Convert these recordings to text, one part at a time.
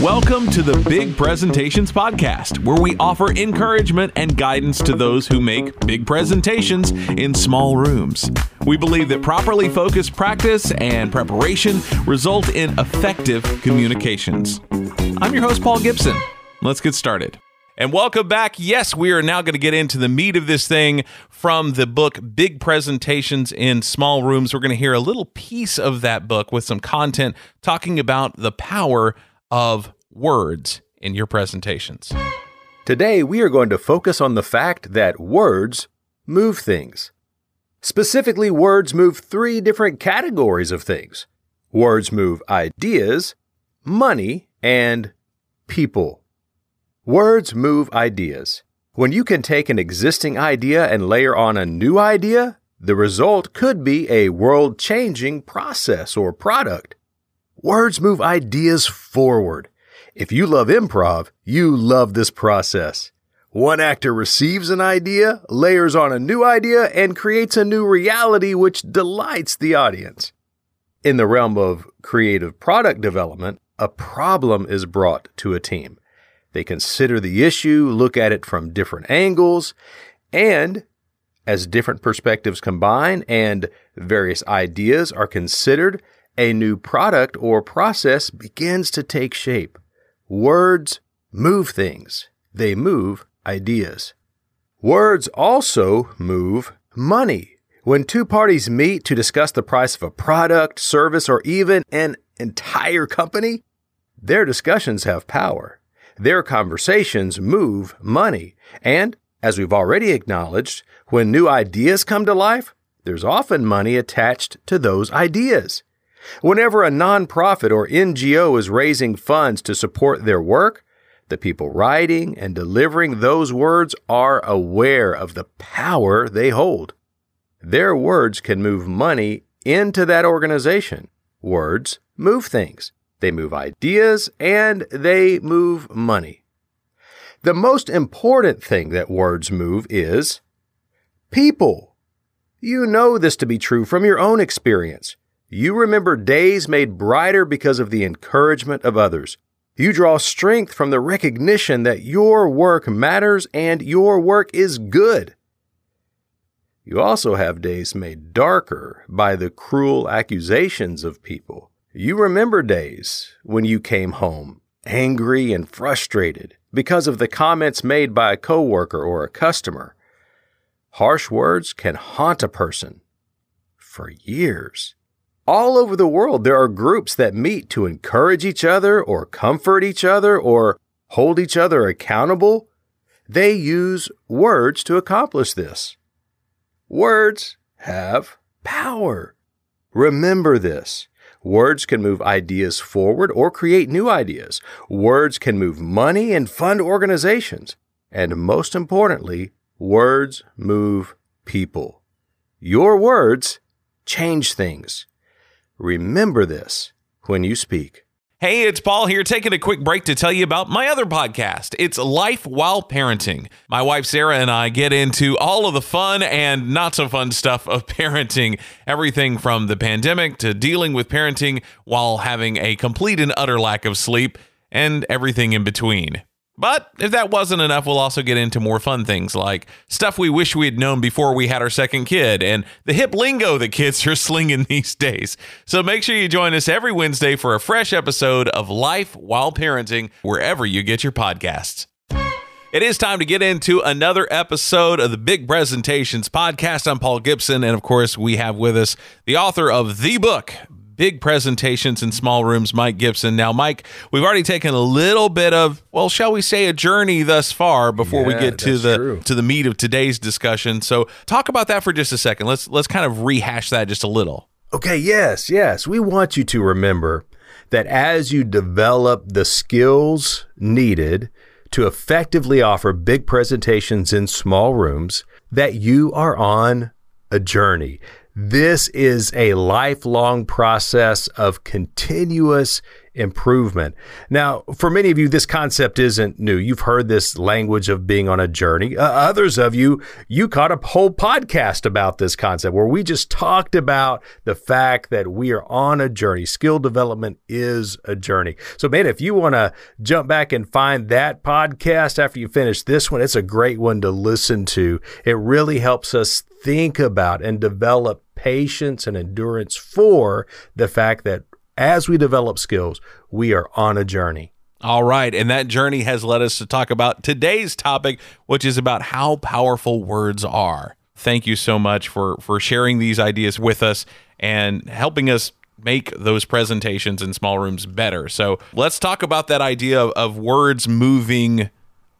Welcome to the Big Presentations Podcast, where we offer encouragement and guidance to those who make big presentations in small rooms. We believe that properly focused practice and preparation result in effective communications. I'm your host, Paul Gibson. Let's get started. And welcome back. Yes, we are now going to get into the meat of this thing from the book Big Presentations in Small Rooms. We're going to hear a little piece of that book with some content talking about the power of words in your presentations. Today, we are going to focus on the fact that words move things. Specifically, words move three different categories of things words move ideas, money, and people. Words move ideas. When you can take an existing idea and layer on a new idea, the result could be a world changing process or product. Words move ideas forward. If you love improv, you love this process. One actor receives an idea, layers on a new idea, and creates a new reality which delights the audience. In the realm of creative product development, a problem is brought to a team. They consider the issue, look at it from different angles, and as different perspectives combine and various ideas are considered, a new product or process begins to take shape. Words move things, they move ideas. Words also move money. When two parties meet to discuss the price of a product, service, or even an entire company, their discussions have power. Their conversations move money. And, as we've already acknowledged, when new ideas come to life, there's often money attached to those ideas. Whenever a nonprofit or NGO is raising funds to support their work, the people writing and delivering those words are aware of the power they hold. Their words can move money into that organization. Words move things. They move ideas and they move money. The most important thing that words move is people. You know this to be true from your own experience. You remember days made brighter because of the encouragement of others. You draw strength from the recognition that your work matters and your work is good. You also have days made darker by the cruel accusations of people. You remember days when you came home angry and frustrated because of the comments made by a coworker or a customer. Harsh words can haunt a person for years. All over the world, there are groups that meet to encourage each other or comfort each other or hold each other accountable. They use words to accomplish this. Words have power. Remember this. Words can move ideas forward or create new ideas. Words can move money and fund organizations. And most importantly, words move people. Your words change things. Remember this when you speak. Hey, it's Paul here, taking a quick break to tell you about my other podcast. It's Life While Parenting. My wife Sarah and I get into all of the fun and not so fun stuff of parenting, everything from the pandemic to dealing with parenting while having a complete and utter lack of sleep, and everything in between. But if that wasn't enough, we'll also get into more fun things like stuff we wish we had known before we had our second kid and the hip lingo that kids are slinging these days. So make sure you join us every Wednesday for a fresh episode of Life While Parenting, wherever you get your podcasts. It is time to get into another episode of the Big Presentations podcast. I'm Paul Gibson, and of course, we have with us the author of the book, big presentations in small rooms, Mike Gibson. Now, Mike, we've already taken a little bit of, well, shall we say, a journey thus far before Yeah, we get to the true. to the meat of today's discussion. So, talk about that for just a second. Let's let's kind of rehash that just a little. Okay, yes, yes. We want you to remember that as you develop the skills needed to effectively offer big presentations in small rooms, that you are on a journey. This is a lifelong process of continuous improvement. Now, for many of you, this concept isn't new. You've heard this language of being on a journey. Uh, others of you, you caught a whole podcast about this concept where we just talked about the fact that we are on a journey. Skill development is a journey. So, man, if you want to jump back and find that podcast after you finish this one, it's a great one to listen to. It really helps us think about and develop patience and endurance for the fact that as we develop skills, we are on a journey. All right. And that journey has led us to talk about today's topic, which is about how powerful words are. Thank you so much for, for sharing these ideas with us and helping us make those presentations in small rooms better. So let's talk about that idea of, of words moving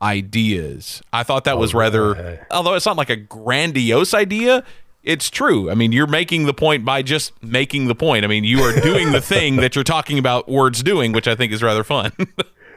ideas. I thought that was rather, although it's not like a grandiose idea, it's true. I mean, you're making the point by just making the point. I mean, you are doing the thing that you're talking about words doing, which I think is rather fun.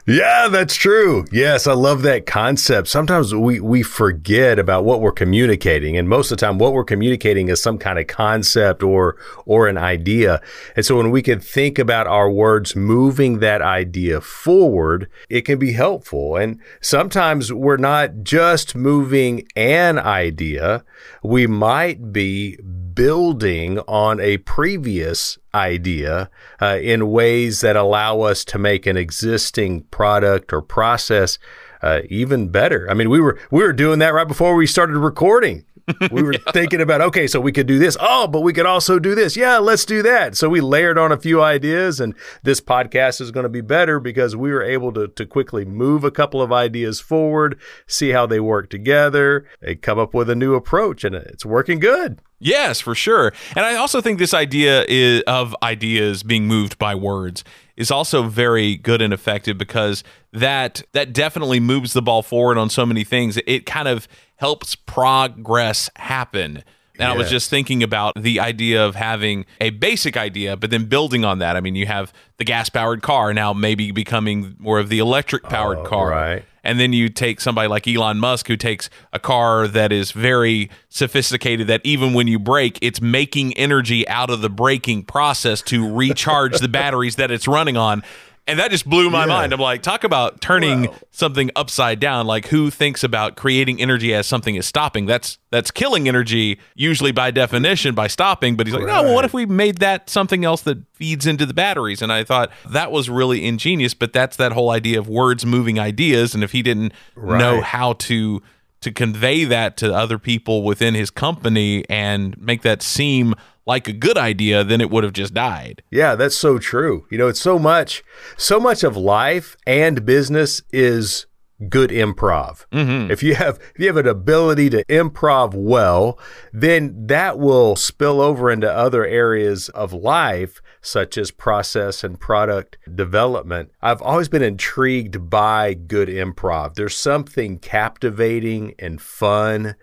Yeah, that's true. Yes, I love that concept. Sometimes we, we forget about what we're communicating. And most of the time, what we're communicating is some kind of concept or, or an idea. And so when we can think about our words moving that idea forward, it can be helpful. And sometimes we're not just moving an idea. We might be building on a previous idea uh, in ways that allow us to make an existing product or process uh, even better. I mean, we were we were doing that right before we started recording. We were yeah. thinking about okay so we could do this. Oh but we could also do this. Yeah let's do that. So we layered on a few ideas and this podcast is going to be better because we were able to, to quickly move a couple of ideas forward see how they work together and come up with a new approach and it's working good yes for sure and i also think this idea is, of ideas being moved by words is also very good and effective because that that definitely moves the ball forward on so many things. It kind of helps progress happen. And yes. I was just thinking about the idea of having a basic idea, but then building on that. I mean, you have the gas powered car now maybe becoming more of the electric powered oh, car. Right. And then you take somebody like Elon Musk who takes a car that is very sophisticated that even when you brake, it's making energy out of the braking process to recharge the batteries that it's running on and that just blew my yeah. mind. I'm like, talk about turning something upside down. Like, who thinks about creating energy as something is stopping? That's that's killing energy, usually by definition, by stopping. But he's like, right. no, well, what if we made that something else that feeds into the batteries? And I thought that was really ingenious. But that's that whole idea of words moving ideas. And if he didn't right. know how to to convey that to other people within his company and make that seem like a good idea, then it would have just died. Yeah, that's so true. You know, it's so much, so much of life and business is good improv. Mm-hmm. If you have if you have an ability to improv well, then that will spill over into other areas of life such as process and product development. I've always been intrigued by good improv. There's something captivating and fun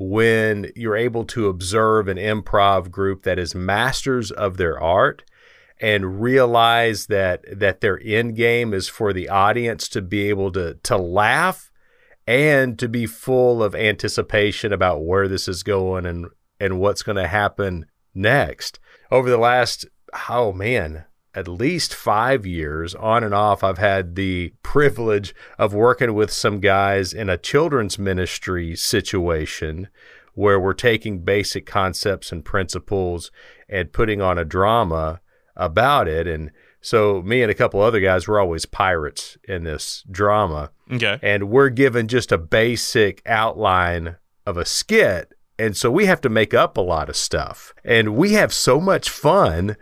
when you're able to observe an improv group that is masters of their art and realize that that their end game is for the audience to be able to to laugh and to be full of anticipation about where this is going and and what's going to happen next. Over the last oh man, at least five years on and off, I've had the privilege of working with some guys in a children's ministry situation where we're taking basic concepts and principles and putting on a drama about it. And so, me and a couple other guys were always pirates in this drama. Okay. And we're given just a basic outline of a skit. And so we have to make up a lot of stuff. And we have so much fun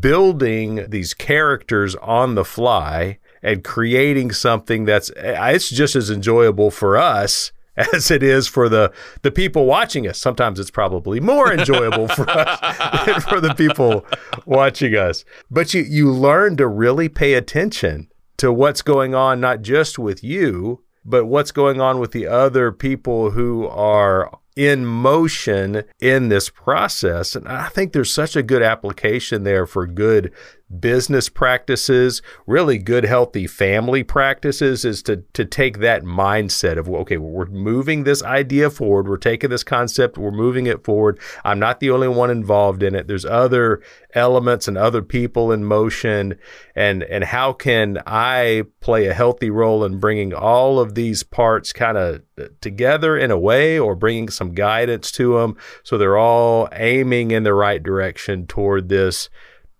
building these characters on the fly and creating something that's eh, it's just as enjoyable for us as it is for the the people watching us. Sometimes it's probably more enjoyable for us than for the people watching us. But you you learn to really pay attention to what's going on not just with you, but what's going on with the other people who are in motion in this process. And I think there's such a good application there for good business practices, really good, healthy family practices is to, to take that mindset of, okay, we're moving this idea forward. We're taking this concept, we're moving it forward. I'm not the only one involved in it. There's other elements and other people in motion. And, and how can I play a healthy role in bringing all of these parts kind of together in a way or bringing some guidance to them so they're all aiming in the right direction toward this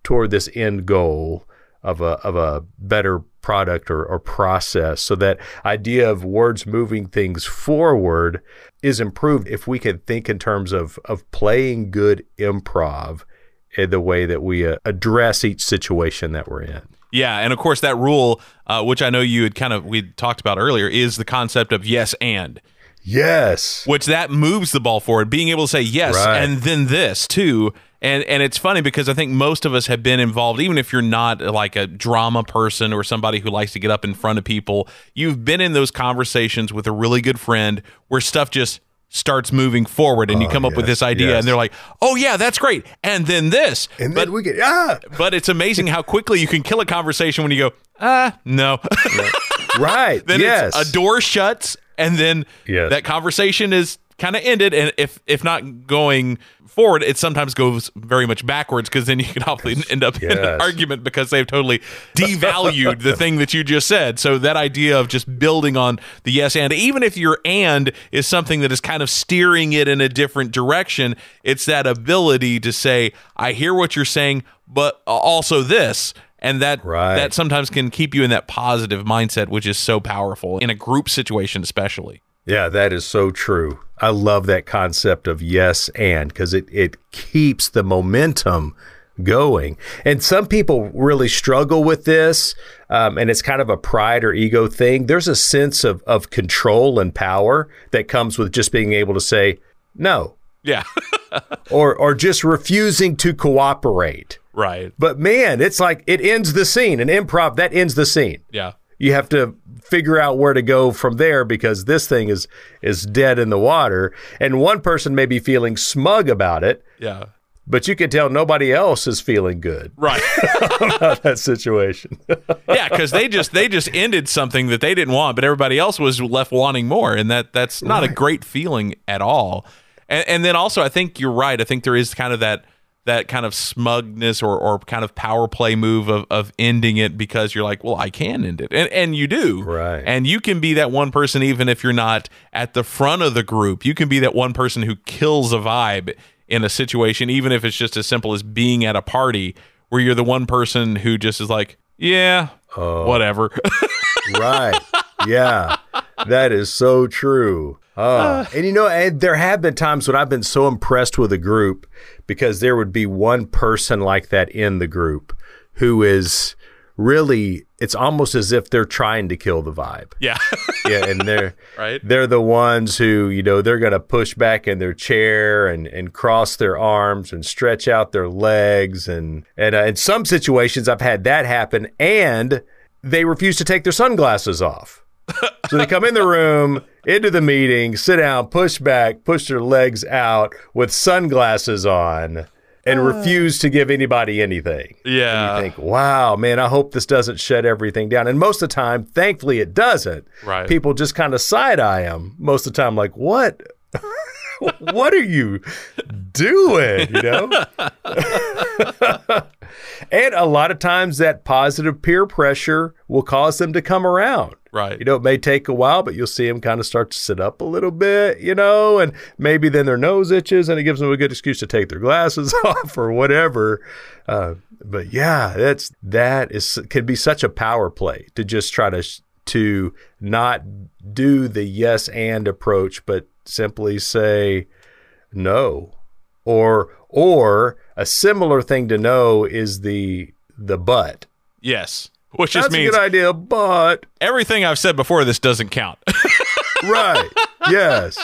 toward this end goal of a of a better product or, or process. So that idea of words moving things forward is improved if we can think in terms of of playing good improv in the way that we uh, address each situation that we're in. Yeah, and of course that rule, uh, which I know you had kind of we talked about earlier, is the concept of yes and. Yes. Which that moves the ball forward, being able to say yes Right. and then this too. And and it's funny because I think most of us have been involved, even if you're not like a drama person or somebody who likes to get up in front of people, you've been in those conversations with a really good friend where stuff just starts moving forward and you Oh, come up with this idea yes. and they're like, Oh yeah, that's great. And then this. And but then we get ah but it's amazing how quickly you can kill a conversation when you go, ah, no. right. then yes. a door shuts and then Yes. that conversation is kind of ended and if if not going forward it sometimes goes very much backwards because then you can often end up in an argument because they've totally devalued the thing that you just said so that idea of just building on the yes and even if your and is something that is kind of steering it in a different direction it's that ability to say i hear what you're saying but also this and that Right. that sometimes can keep you in that positive mindset which is so powerful in a group situation especially Yeah, that is so true. I love that concept of yes and because it, it keeps the momentum going. And some people really struggle with this, um, and it's kind of a pride or ego thing. There's a sense of, of control and power that comes with just being able to say no yeah or, or just refusing to cooperate. right. But man, it's like it ends the scene. An improv, that ends the scene. Yeah. You have to figure out where to go from there because this thing is is dead in the water. And one person may be feeling smug about it yeah. but you can tell nobody else is feeling good. Right. About that situation. Yeah because they just they just ended something that they didn't want but everybody else was left wanting more. And that that's not a great feeling at all and, and then also i think you're right. I think there is kind of that that kind of smugness or, or kind of power play move of, of ending it because you're like well i can end it. And, and you do. Right. and you can be that one person even if you're not at the front of the group. You can be that one person who kills a vibe in a situation even if it's just as simple as being at a party where you're the one person who just is like yeah oh. whatever. Right yeah that is so true Ah. and you know and there have been times when i've been so impressed with a group because there would be one person like that in the group who is really it's almost as if they're trying to kill the vibe yeah yeah, and they're Right. They're the ones who you know they're going to push back in their chair and and cross their arms and stretch out their legs and and uh, in some situations I've had that happen and they refuse to take their sunglasses off. So they come in the room, into the meeting, sit down, push back, push their legs out with sunglasses on, and uh. refuse to give anybody anything. yeah You think, wow, man, I hope this doesn't shut everything down. And most of the time, thankfully, it doesn't. Right. People just kind of side eye them most of the time, like, what? What are you doing? You know? and a lot of times, that positive peer pressure will cause them to come around. right You know, it may take a while, but you'll see them kind of start to sit up a little bit, you know, and maybe then their nose itches and it gives them a good excuse to take their glasses off or whatever. Uh, but yeah, that's that is can be such a power play to just try to to not do the yes and approach, but simply say no, or or a similar thing to no is the the but. yes which just That's a means good idea, but everything i've said before this doesn't count right. Yes.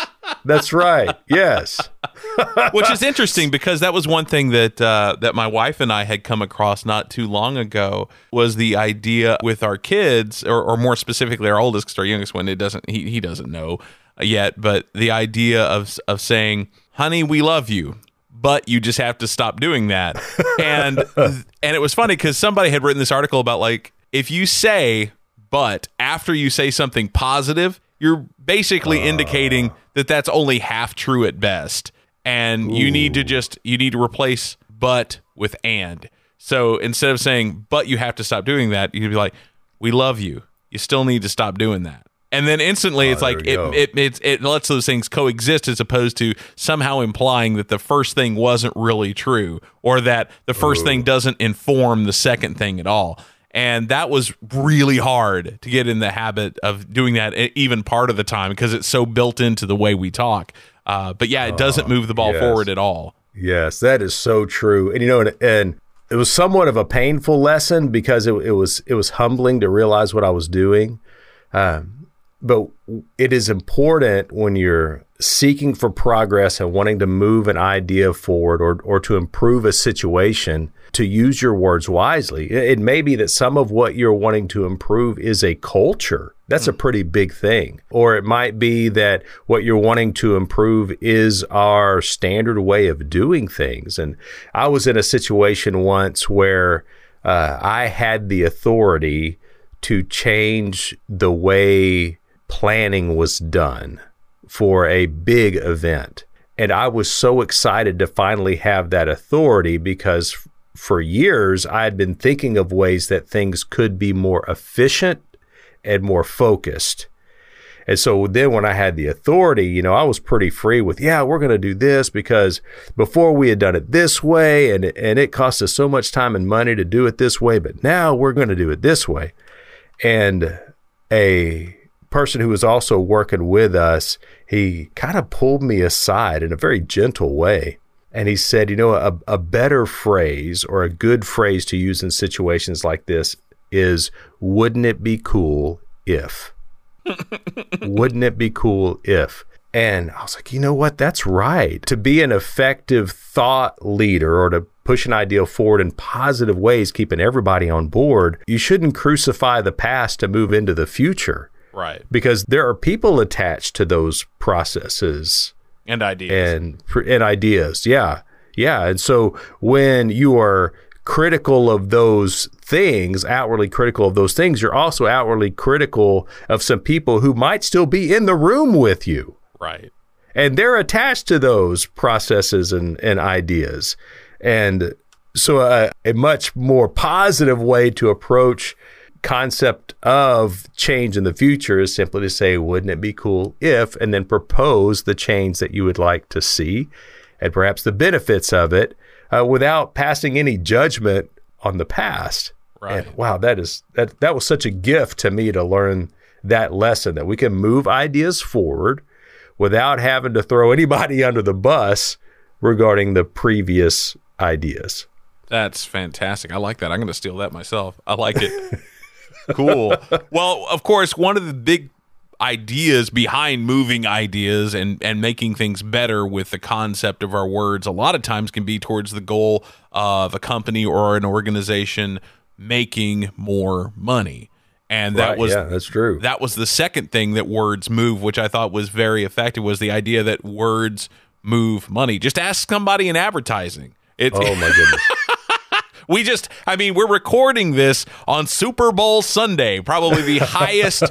That's right. Yes. which is interesting because that was one thing that uh, that my wife and I had come across not too long ago was the idea with our kids, or, or more specifically our oldest, because our youngest one it doesn't he he doesn't know yet, but the idea of of saying, "Honey, we love you." but you just have to stop doing that. And and it was funny because somebody had written this article about like if you say but after you say something positive, you're basically uh. indicating that that's only half true at best. And Ooh. you need to just you need to replace but with and. So instead of saying but you have to stop doing that, you'd be like, we love you. You still need to stop doing that and then instantly oh, it's like it, it, it it lets those things coexist as opposed to somehow implying that the first thing wasn't really true or that the first Ooh. thing doesn't inform the second thing at all and that was really hard to get in the habit of doing that even part of the time because it's so built into the way we talk uh, but yeah it doesn't move the ball yes. forward at all yes that is so true and you know and, and it was somewhat of a painful lesson because it, it was it was humbling to realize what I was doing. Um, but it is important when you're seeking for progress and wanting to move an idea forward or, or to improve a situation to use your words wisely. It may be that some of what you're wanting to improve is a culture. That's a hmm. pretty big thing. Or it might be that what you're wanting to improve is our standard way of doing things. And I was in a situation once where uh, I had the authority to change the way planning was done for a big event. And I was so excited to finally have that authority because for years I had been thinking of ways that things could be more efficient and more focused. And so then when I had the authority, you know, I was pretty free with, yeah, we're going to do this because before we had done it this way and, and it cost us so much time and money to do it this way, but now we're going to do it this way. And a person who was also working with us, he kind of pulled me aside in a very gentle way. And he said, you know, a, a better phrase or a good phrase to use in situations like this is, wouldn't it be cool if? wouldn't it be cool if? And I was like, you know what? That's right. To be an effective thought leader or to push an idea forward in positive ways, keeping everybody on board, you shouldn't crucify the past to move into the future. Right. Because there are people attached to those processes and ideas. And and ideas. Yeah. Yeah, and so when you are critical of those things, outwardly critical of those things, you're also outwardly critical of some people who might still be in the room with you. Right. And they're attached to those processes and, and ideas. And so a, a much more positive way to approach concept of change in the future is simply to say, wouldn't it be cool if, and then propose the change that you would like to see and perhaps the benefits of it uh, without passing any judgment on the past. Right. And wow, that is that that was such a gift to me to learn that lesson that we can move ideas forward without having to throw anybody under the bus regarding the previous ideas. That's fantastic. I like that. I'm going to steal that myself. I like it. cool. well, of course, one of the big ideas behind moving ideas and and making things better with the concept of our words a lot of times can be towards the goal of a company or an organization making more money. And that right, was yeah, that's true. that was the second thing that words move which i thought was very effective was the idea that words move money. Just ask somebody in advertising. It's, oh my goodness we just, I mean, we're recording this on Super Bowl Sunday, probably the highest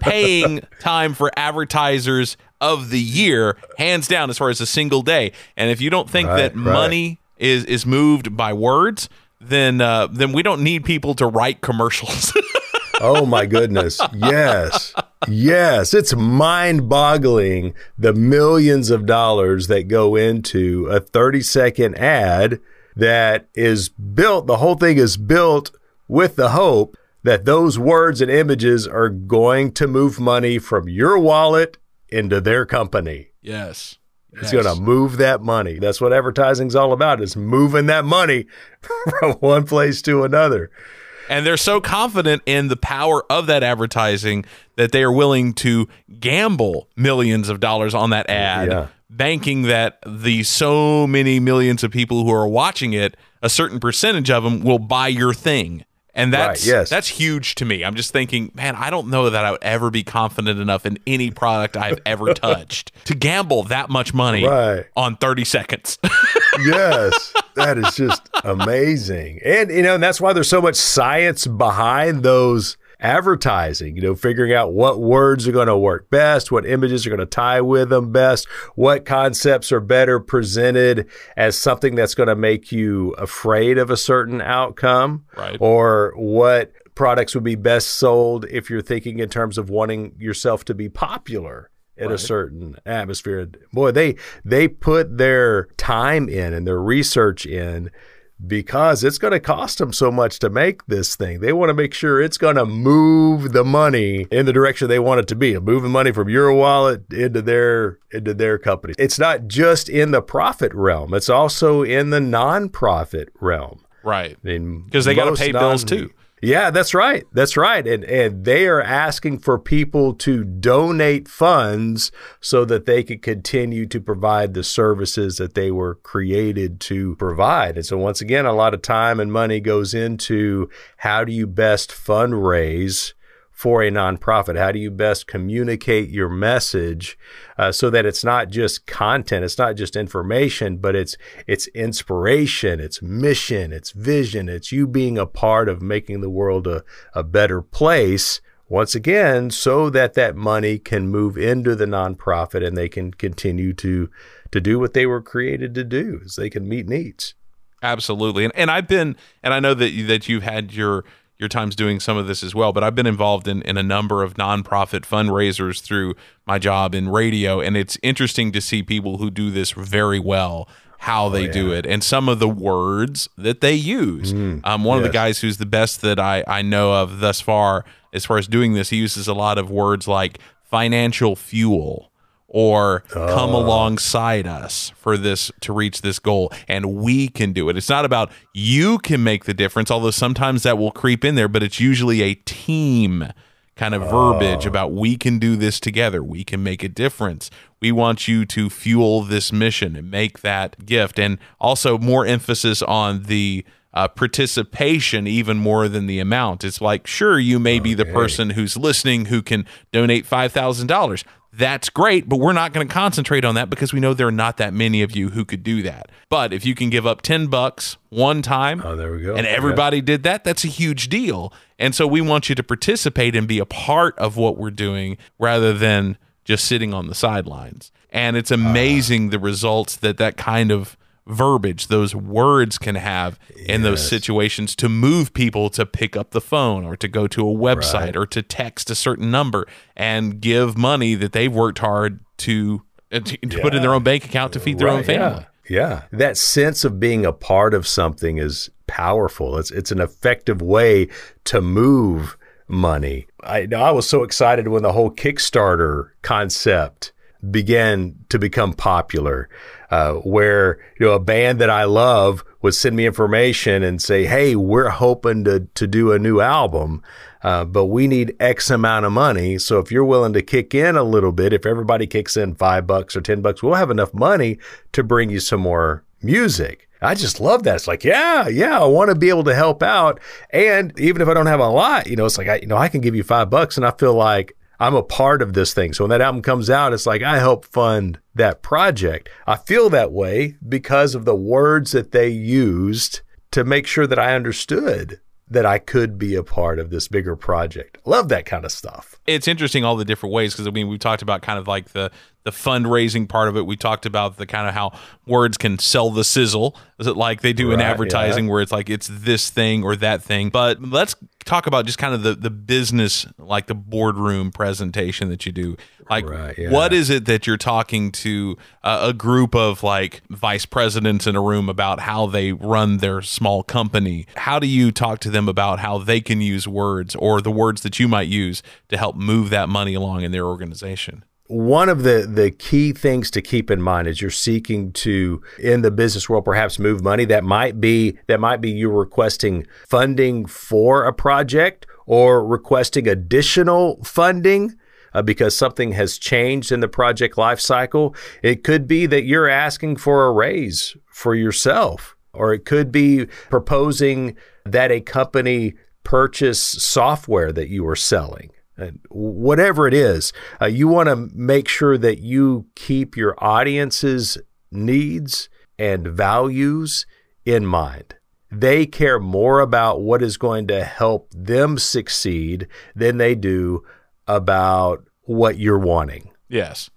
paying time for advertisers of the year, hands down, as far as a single day. And if you don't think right, that right. money is is moved by words, then uh, then we don't need people to write commercials. oh my goodness. Yes. Yes. It's mind boggling the millions of dollars that go into a 30 second ad that is built, the whole thing is built with the hope that those words and images are going to move money from your wallet into their company. Yes. It's yes. going to move that money. That's what advertising's all about is moving that money from one place to another. And they're so confident in the power of that advertising that they are willing to gamble millions of dollars on that ad yeah banking that the so many millions of people who are watching it, a certain percentage of them will buy your thing. And that's right, yes. that's huge to me. I'm just thinking, man, I don't know that I would ever be confident enough in any product I've ever touched to gamble that much money right. on 30 seconds. yes, that is just amazing. And, you know, and that's why there's so much science behind those advertising, you know, figuring out what words are going to work best, what images are going to tie with them best, what concepts are better presented as something that's going to make you afraid of a certain outcome, Right. or what products would be best sold if you're thinking in terms of wanting yourself to be popular in a certain atmosphere. Boy, they they put their time in and their research in because it's going to cost them so much to make this thing. They want to make sure it's going to move the money in the direction they want it to be, moving money from your wallet into their into their company. It's not just in the profit realm; it's also in the nonprofit realm. Right. I mean, Because they gotta most pay bills, too. Yeah, that's right. That's right. And and they are asking for people to donate funds so that they could continue to provide the services that they were created to provide. And so once again, a lot of time and money goes into how do you best fundraise for a nonprofit? How do you best communicate your message uh, so that it's not just content, it's not just information, but it's it's inspiration, it's mission, it's vision, it's you being a part of making the world a, a better place. Once again, so that that money can move into the nonprofit and they can continue to to do what they were created to do, is they can meet needs. Absolutely. And and I've been and I know that you, that you've had your your times doing some of this as well, but I've been involved in, in a number of nonprofit fundraisers through my job in radio. And it's interesting to see people who do this very well, how they do it, and some of the words that they use. um, one of the guys who's the best that I, I know of thus far, as far as doing this, he uses a lot of words like financial fuel or come alongside us for this to reach this goal. And we can do it. It's not about you can make the difference although sometimes that will creep in there but it's usually a team kind of verbiage about we can do this together. We can make a difference. We want you to fuel this mission and make that gift. And also more emphasis on the uh, participation even more than the amount. It's like, sure, you may be the person who's listening who can donate $5,000. That's great, but we're not going to concentrate on that because we know there are not that many of you who could do that. But if you can give up 10 bucks one time Oh, there we go. and Yeah. everybody did that, that's a huge deal. And so we want you to participate and be a part of what we're doing rather than just sitting on the sidelines. And it's ah. amazing the results that that kind of verbiage, those words can have in those situations to move people to pick up the phone or to go to a website Right. or to text a certain number and give money that they've worked hard to, uh, to, to put in their own bank account to feed their own family. Yeah. yeah. That sense of being a part of something is powerful. It's it's an effective way to move money. I I was so excited when the whole Kickstarter concept began to become popular, uh, where you know a band that I love would send me information and say, "Hey, we're hoping to to do a new album, uh, but we need X amount of money. So if you're willing to kick in a little bit, if everybody kicks in five bucks or ten bucks, we'll have enough money to bring you some more music." I just love that. It's like, yeah, yeah, I want to be able to help out, and even if I don't have a lot, you know, it's like I, you know, I can give you five bucks, and I feel like I'm a part of this thing. So when that album comes out, it's like I help fund that project. I feel that way because of the words that they used to make sure that I understood that I could be a part of this bigger project. Love that kind of stuff. it's interesting all the different ways because I mean we've talked about kind of like the the fundraising part of it. We talked about the kind of how words can sell the sizzle. Is it like they do in advertising yeah. where it's like it's this thing or that thing? But let's talk about just kind of the the business, like the boardroom presentation that you do. Like, Right, yeah. what is it that you're talking to uh, a group of like vice presidents in a room about how they run their small company? How do you talk to them about how they can use words or the words that you might use to help move that money along in their organization? One of the the key things to keep in mind as you're seeking to in the business world perhaps move money that might be that might be you requesting funding for a project or requesting additional funding uh, because something has changed in the project life cycle. It could be that you're asking for a raise for yourself or it could be proposing that a company purchase software that you are selling whatever it is, uh, you want to make sure that you keep your audience's needs and values in mind. They care more about what is going to help them succeed than they do about what you're wanting. Yes.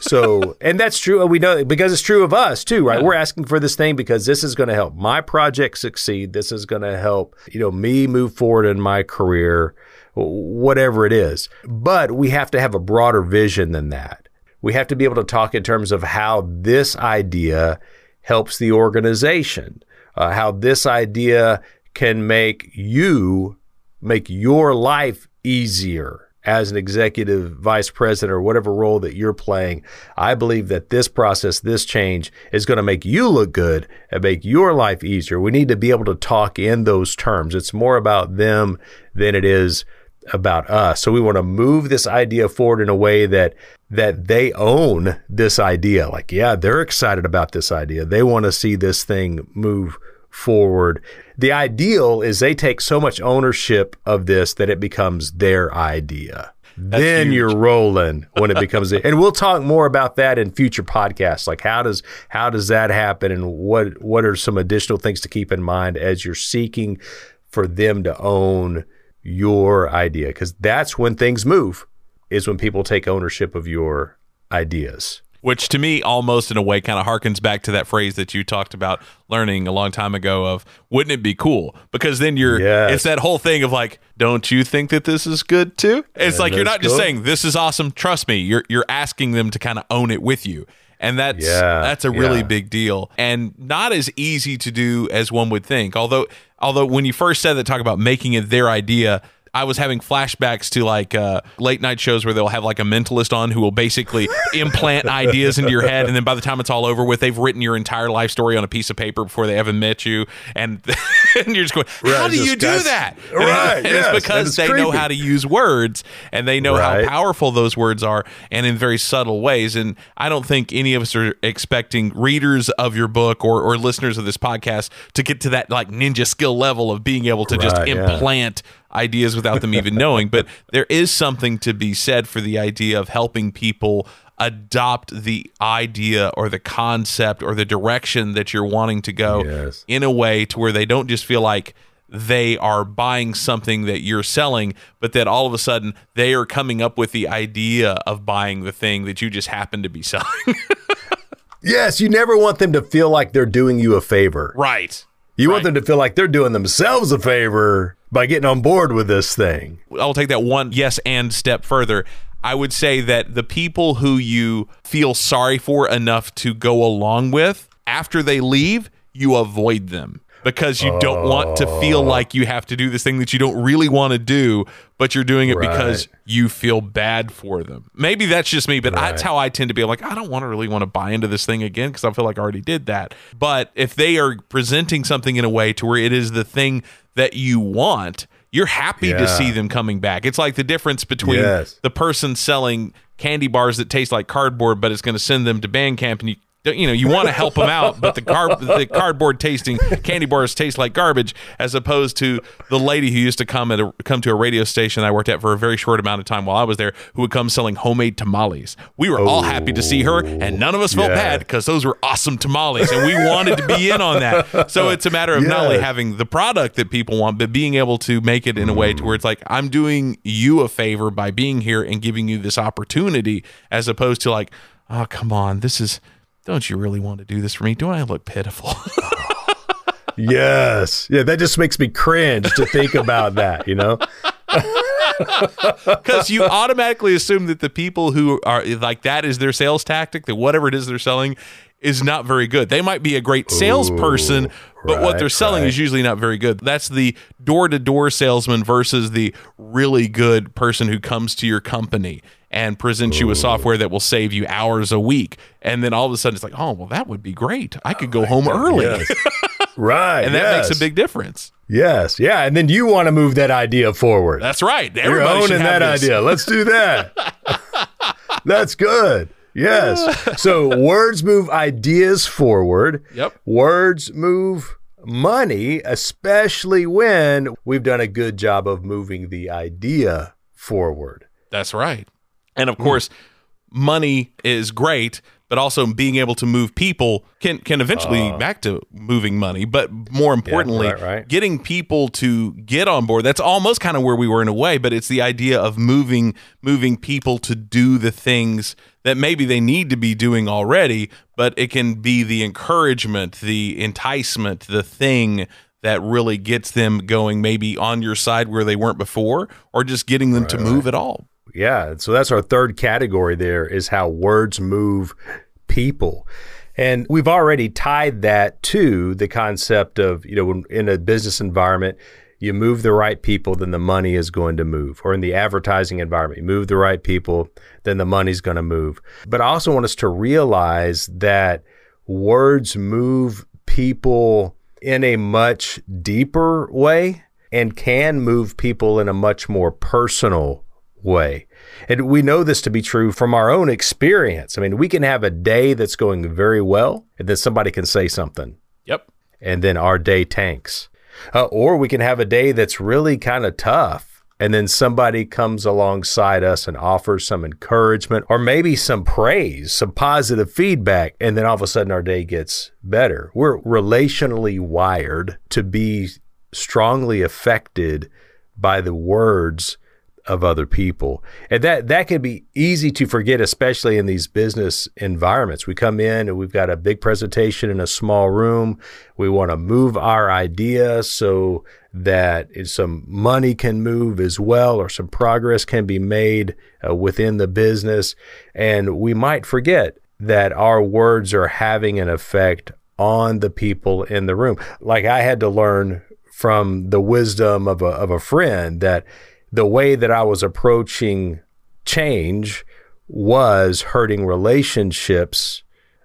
So, and that's true. We know because it's true of us too, right? Yeah. We're asking for this thing because this is going to help my project succeed. This is going to help, you know, me move forward in my career, whatever it is. But we have to have a broader vision than that. We have to be able to talk in terms of how this idea helps the organization, uh, how this idea can make you make your life easier as an executive vice president or whatever role that you're playing, I believe that this process, this change is going to make you look good and make your life easier. We need to be able to talk in those terms. It's more about them than it is about us. So we want to move this idea forward in a way that that they own this idea. Like, yeah, they're excited about this idea. They want to see this thing move forward. The ideal is they take so much ownership of this that it becomes their idea. That's then huge. you're rolling when it becomes and we'll talk more about that in future podcasts like how does how does that happen and what what are some additional things to keep in mind as you're seeking for them to own your idea because that's when things move is when people take ownership of your ideas. Which to me almost in a way kind of harkens back to that phrase that you talked about learning a long time ago of wouldn't it be cool? Because then you're yes. it's that whole thing of like don't you think that this is good too? It's like you're not just saying this is awesome trust me. You're you're asking them to kind of own it with you and that's yeah, that's a really yeah. big deal and not as easy to do as one would think although although when you first said that talk about making it their idea I was having flashbacks to like uh, late night shows where they'll have like a mentalist on who will basically implant ideas into your head, and then by the time it's all over with, they've written your entire life story on a piece of paper before they ever met you, and, and you're just going, "How right, do you do that?" Right? And, yes, it's because they creepy. know how to use words and they know right. how powerful those words are, and in very subtle ways. And I don't think any of us are expecting readers of your book or, or listeners of this podcast to get to that like ninja skill level of being able to right, just implant. Yeah ideas without them even knowing. But there is something to be said for the idea of helping people adopt the idea or the concept or the direction that you're wanting to go yes. in a way to where they don't just feel like they are buying something that you're selling, but that all of a sudden they are coming up with the idea of buying the thing that you just happen to be selling. yes, you never want them to feel like they're doing you a favor. Right. You right. want them to feel like they're doing themselves a favor by getting on board with this thing. I'll take that one yes and step further. I would say that the people who you feel sorry for enough to go along with, after they leave, you avoid them because you don't want to feel oh. like you have to do this thing that you don't really want to do, but you're doing it right. because you feel bad for them. Maybe that's just me, but right. that's how I tend to be like, I don't want to really want to buy into this thing again because I feel like I already did that. But if they are presenting something in a way to where it is the thing that you want, you're happy yeah. to see them coming back. It's like the difference between yes. the person selling candy bars that taste like cardboard, but it's going to send them to band camp, and you you know you want to help them out but the car the cardboard tasting candy bars taste like garbage as opposed to the lady who used to come at a, come to a radio station I worked at for a very short amount of time while I was there who would come selling homemade tamales we were oh, all happy to see her and none of us felt yeah. bad because those were awesome tamales and we wanted to be in on that so it's a matter of yes. not only having the product that people want but being able to make it in a way to where it's like I'm doing you a favor by being here and giving you this opportunity as opposed to like oh come on this is don't you really want to do this for me? Do I look pitiful? yes. Yeah, that just makes me cringe to think about that, you know? Because you automatically assume that the people who are like that is their sales tactic, that whatever it is they're selling is not very good. They might be a great salesperson, Ooh, but right, what they're selling right. is usually not very good. That's the door to door salesman versus the really good person who comes to your company and presents Ooh. you a software that will save you hours a week. And then all of a sudden it's like, oh, well, that would be great. I could go oh home God, early. Yes. right. and that yes. makes a big difference. Yes. Yeah. And then you want to move that idea forward. That's right. Everybody You're owning that this. idea. Let's do that. That's good. Yes. So words move ideas forward. Yep. Words move money, especially when we've done a good job of moving the idea forward. That's right. And of hmm. course, money is great, but also being able to move people can can eventually uh. back to moving money. But more importantly, right, right. getting people to get on board. That's almost kind of where we were in a way, but it's the idea of moving moving people to do the things that maybe they need to be doing already, but it can be the encouragement, the enticement, the thing that really gets them going maybe on your side where they weren't before or just getting them to move at all. Yeah. So that's our third category there is how words move people. And we've already tied that to the concept of, you know, in a business environment, you move the right people, then the money is going to move. Or in the advertising environment, you move the right people, then the money's going to move. But I also want us to realize that words move people in a much deeper way and can move people in a much more personal way. And we know this to be true from our own experience. I mean, we can have a day that's going very well, and then somebody can say something, Yep. and then our day tanks. Uh, or we can have a day that's really kind of tough, and then somebody comes alongside us and offers some encouragement or maybe some praise, some positive feedback, and then all of a sudden our day gets better. We're relationally wired to be strongly affected by the words of other people. And that that can be easy to forget especially in these business environments. We come in and we've got a big presentation in a small room. We want to move our idea so that some money can move as well or some progress can be made uh, within the business and we might forget that our words are having an effect on the people in the room. Like I had to learn from the wisdom of a, of a friend that the way that I was approaching change was hurting relationships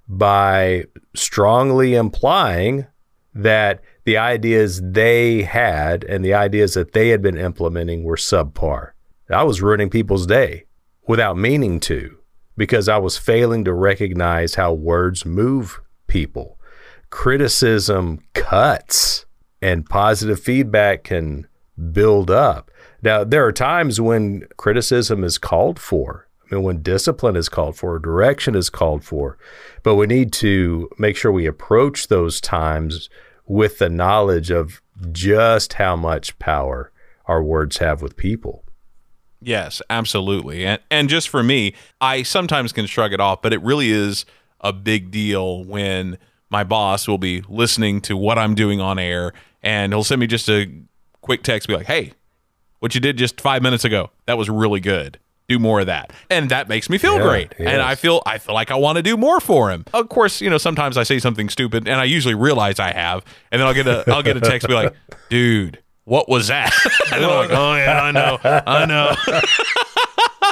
by strongly implying that the ideas they had and the ideas that they had been implementing were subpar. I was ruining people's day without meaning to because I was failing to recognize how words move people. Criticism cuts and positive feedback can build up. Now, there are times when criticism is called for. I mean, when discipline is called for, direction is called for, but we need to make sure we approach those times with the knowledge of just how much power our words have with people. Yes, absolutely. And and just for me, I sometimes can shrug it off, but it really is a big deal when my boss will be listening to what I'm doing on air and he'll send me just a quick text be like, "Hey, what you did just 5 minutes ago, that was really good." Do more of that, and that makes me feel Yeah, great, and. I feel I feel like I want to do more for him. Of course, you know sometimes I say something stupid, and I usually realize I have, and then I'll get a I'll get a text be like, "Dude, what was that?" and I'm like, "Oh yeah, I know, I know."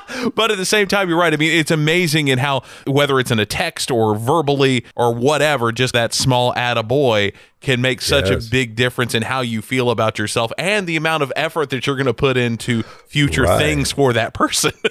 but at the same time, you're right. I mean, it's amazing in how whether it's in a text or verbally or whatever, just that small attaboy can make such Yes. a big difference in how you feel about yourself and the amount of effort that you're going to put into future Right. things for that person.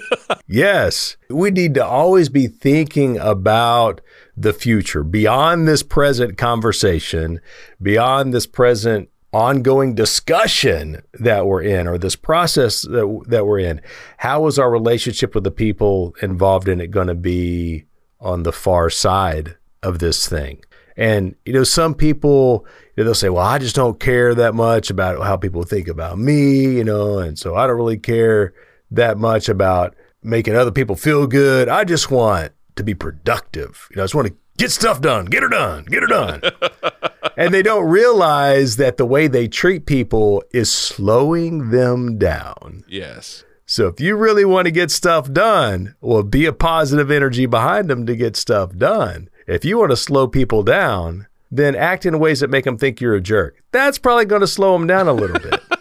Yes, we need to always be thinking about the future beyond this present conversation, beyond this present ongoing discussion that we're in or this process that, that we're in. How is our relationship with the people involved in it going to be on the far side of this thing? And you know, some people you know, they'll say, "Well, I just don't care that much about how people think about me," you know, and so I don't really care that much about making other people feel good. I just want to be productive. You know, I just want to get stuff done, get her done, get her done. and they don't realize that the way they treat people is slowing them down. yes. So if you really want to get stuff done, well, be a positive energy behind them to get stuff done. If you want to slow people down, then act in ways that make them think you're a jerk. That's probably going to slow them down a little bit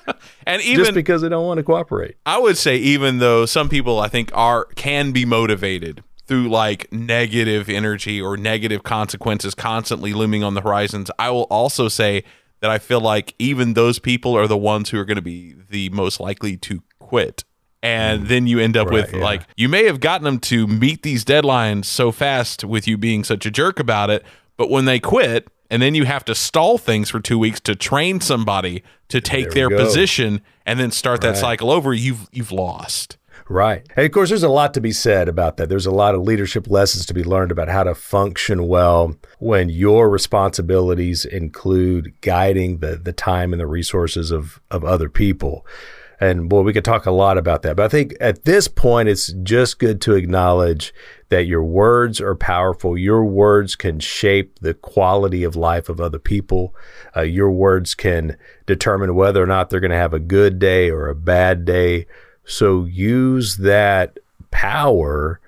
And even just because they don't want to cooperate. I would say even though some people I think are can be motivated through like negative energy or negative consequences constantly looming on the horizons, I will also say that I feel like even those people are the ones who are going to be the most likely to quit. And then you end up Right, with yeah. like you may have gotten them to meet these deadlines so fast with you being such a jerk about it, but when they quit and then you have to stall things for 2 weeks to train somebody to take There their position and then start that cycle over, you've you've lost. Right. And of course, there's a lot to be said about that. There's a lot of leadership lessons to be learned about how to function well when your responsibilities include guiding the, the time and the resources of, of other people. And boy, we could talk a lot about that. But I think at this point, it's just good to acknowledge that your words are powerful. Your words can shape the quality of life of other people. Uh, your words can determine whether or not they're going to have a good day or a bad day. So use that power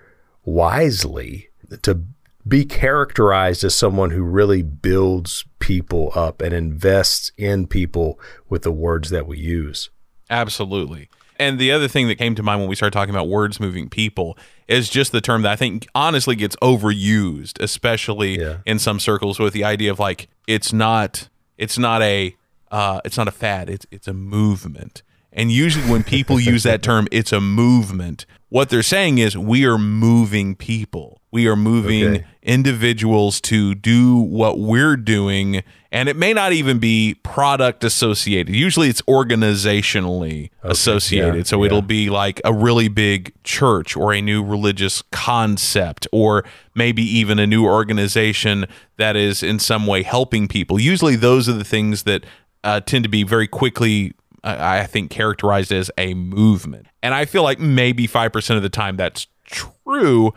wisely to be characterized as someone who really builds people up and invests in people with the words that we use. Absolutely. And the other thing that came to mind when we started talking about words moving people is just the term that I think honestly gets overused, especially yeah. in some circles with the idea of like it's not it's not a uh, it's not a fad, it's it's a movement. And usually when people use that term, it's a movement. What they're saying is we are moving people. We are moving okay. individuals to do what we're doing. And it may not even be product associated. Usually it's organizationally okay. associated. Yeah. So yeah. it'll be like a really big church or a new religious concept or maybe even a new organization that is in some way helping people. Usually those are the things that uh, tend to be very quickly I think characterized as a movement. And I feel like maybe 5% of the time that's true,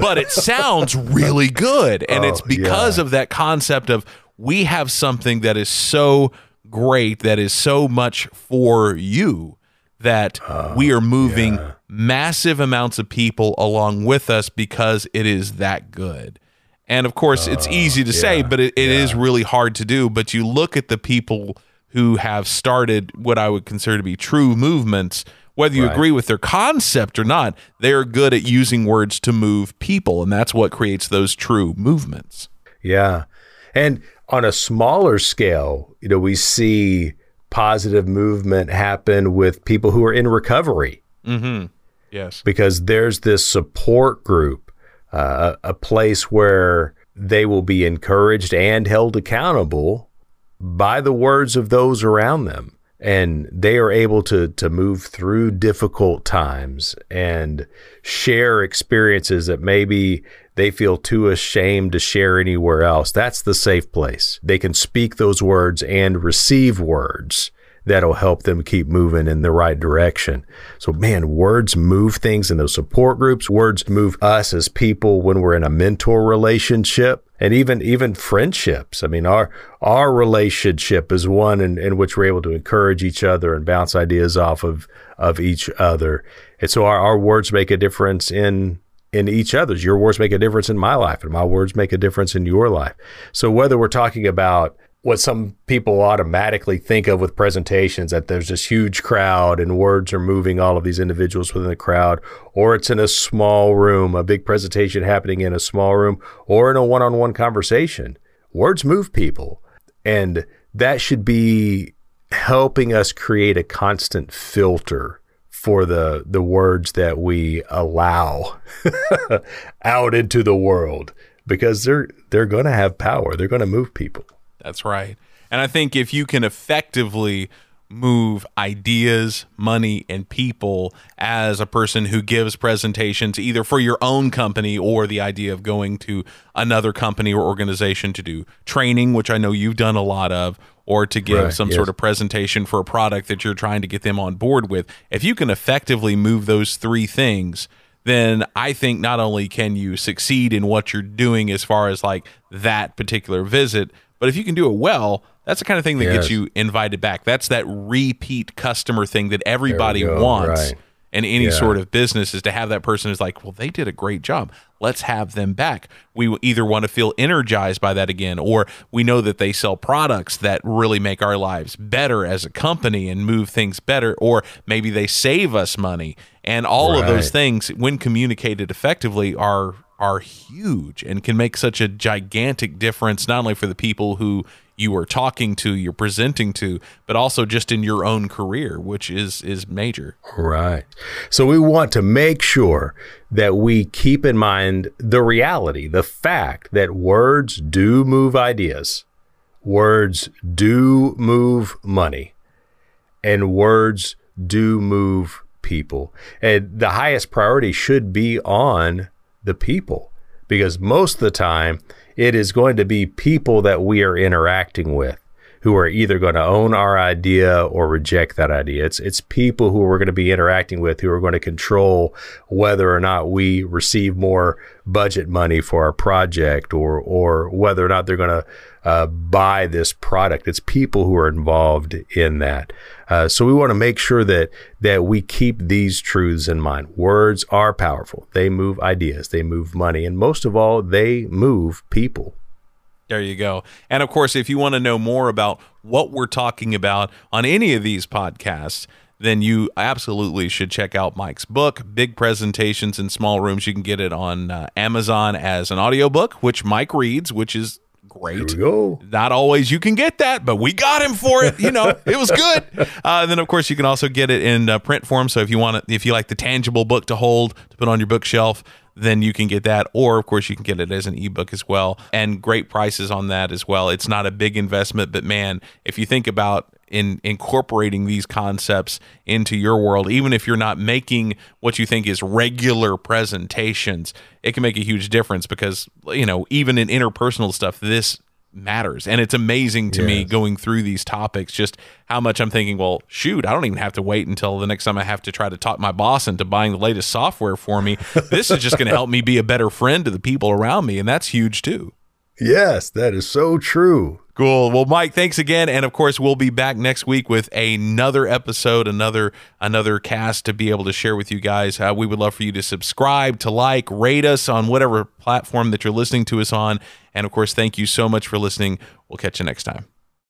but it sounds really good. And oh, it's because yeah. of that concept of we have something that is so great, that is so much for you, that uh, we are moving yeah. massive amounts of people along with us because it is that good. And of course, uh, it's easy to yeah, say, but it, it is really hard to do. But you look at the people who have started what I would consider to be true movements whether you right. agree with their concept or not, they're good at using words to move people. And that's what creates those true movements. Yeah. And on a smaller scale, you know, we see positive movement happen with people who are in recovery. Mm-hmm. Yes. Because there's this support group, uh, a place where they will be encouraged and held accountable by the words of those around them and they are able to to move through difficult times and share experiences that maybe they feel too ashamed to share anywhere else. That's the safe place. They can speak those words and receive words that'll help them keep moving in the right direction. So, man, words move things in those support groups. Words move us as people when we're in a mentor relationship and even even friendships. I mean, our our relationship is one in, in which we're able to encourage each other and bounce ideas off of of each other. And so our, our words make a difference in in each other's. Your words make a difference in my life, and my words make a difference in your life. So whether we're talking about what some people automatically think of with presentations that there's this huge crowd and words are moving all of these individuals within the crowd, or it's in a small room, a big presentation happening in a small room, or in a one on one conversation. Words move people. And that should be helping us create a constant filter for the the words that we allow out into the world because they're they're going to have power. They're going to move people. That's right. And I think if you can effectively move ideas, money, and people as a person who gives presentations either for your own company or the idea of going to another company or organization to do training, which I know you've done a lot of, or to give right, some yes. sort of presentation for a product that you're trying to get them on board with. If you can effectively move those three things, then I think not only can you succeed in what you're doing as far as like that particular visit, but if you can do it well, that's the kind of thing that yes. gets you invited back. That's that repeat customer thing that everybody wants. Right. In any yeah. sort of business is to have that person is like, well, they did a great job. Let's have them back. We either want to feel energized by that again, or we know that they sell products that really make our lives better as a company and move things better, or maybe they save us money. And all right. of those things, when communicated effectively, are are huge and can make such a gigantic difference, not only for the people who you are talking to, you're presenting to, but also just in your own career, which is is major. Right. So we want to make sure that we keep in mind the reality, the fact that words do move ideas. Words do move money. And words do move people. And the highest priority should be on the people because most of the time it is going to be people that we are interacting with who are either going to own our idea or reject that idea. It's it's people who we're going to be interacting with who are going to control whether or not we receive more budget money for our project or or whether or not they're going to uh, buy this product. It's people who are involved in that. Uh, so we want to make sure that that we keep these truths in mind. Words are powerful. They move ideas. They move money, and most of all, they move people. There you go. And of course, if you want to know more about what we're talking about on any of these podcasts, then you absolutely should check out Mike's book, Big Presentations in Small Rooms. You can get it on uh, Amazon as an audiobook, which Mike reads, which is great. go. Not always you can get that, but we got him for it. You know, it was good. Uh, and then, of course, you can also get it in uh, print form. So if you want it, if you like the tangible book to hold to put on your bookshelf, then you can get that. Or, of course, you can get it as an ebook as well. And great prices on that as well. It's not a big investment, but man, if you think about in incorporating these concepts into your world, even if you're not making what you think is regular presentations, it can make a huge difference because, you know, even in interpersonal stuff, this matters. And it's amazing to yes. me going through these topics, just how much I'm thinking, well, shoot, I don't even have to wait until the next time I have to try to talk my boss into buying the latest software for me. this is just going to help me be a better friend to the people around me. And that's huge too. Yes, that is so true. Cool. Well, Mike, thanks again, and of course, we'll be back next week with another episode, another another cast to be able to share with you guys. Uh, we would love for you to subscribe, to like, rate us on whatever platform that you're listening to us on, and of course, thank you so much for listening. We'll catch you next time.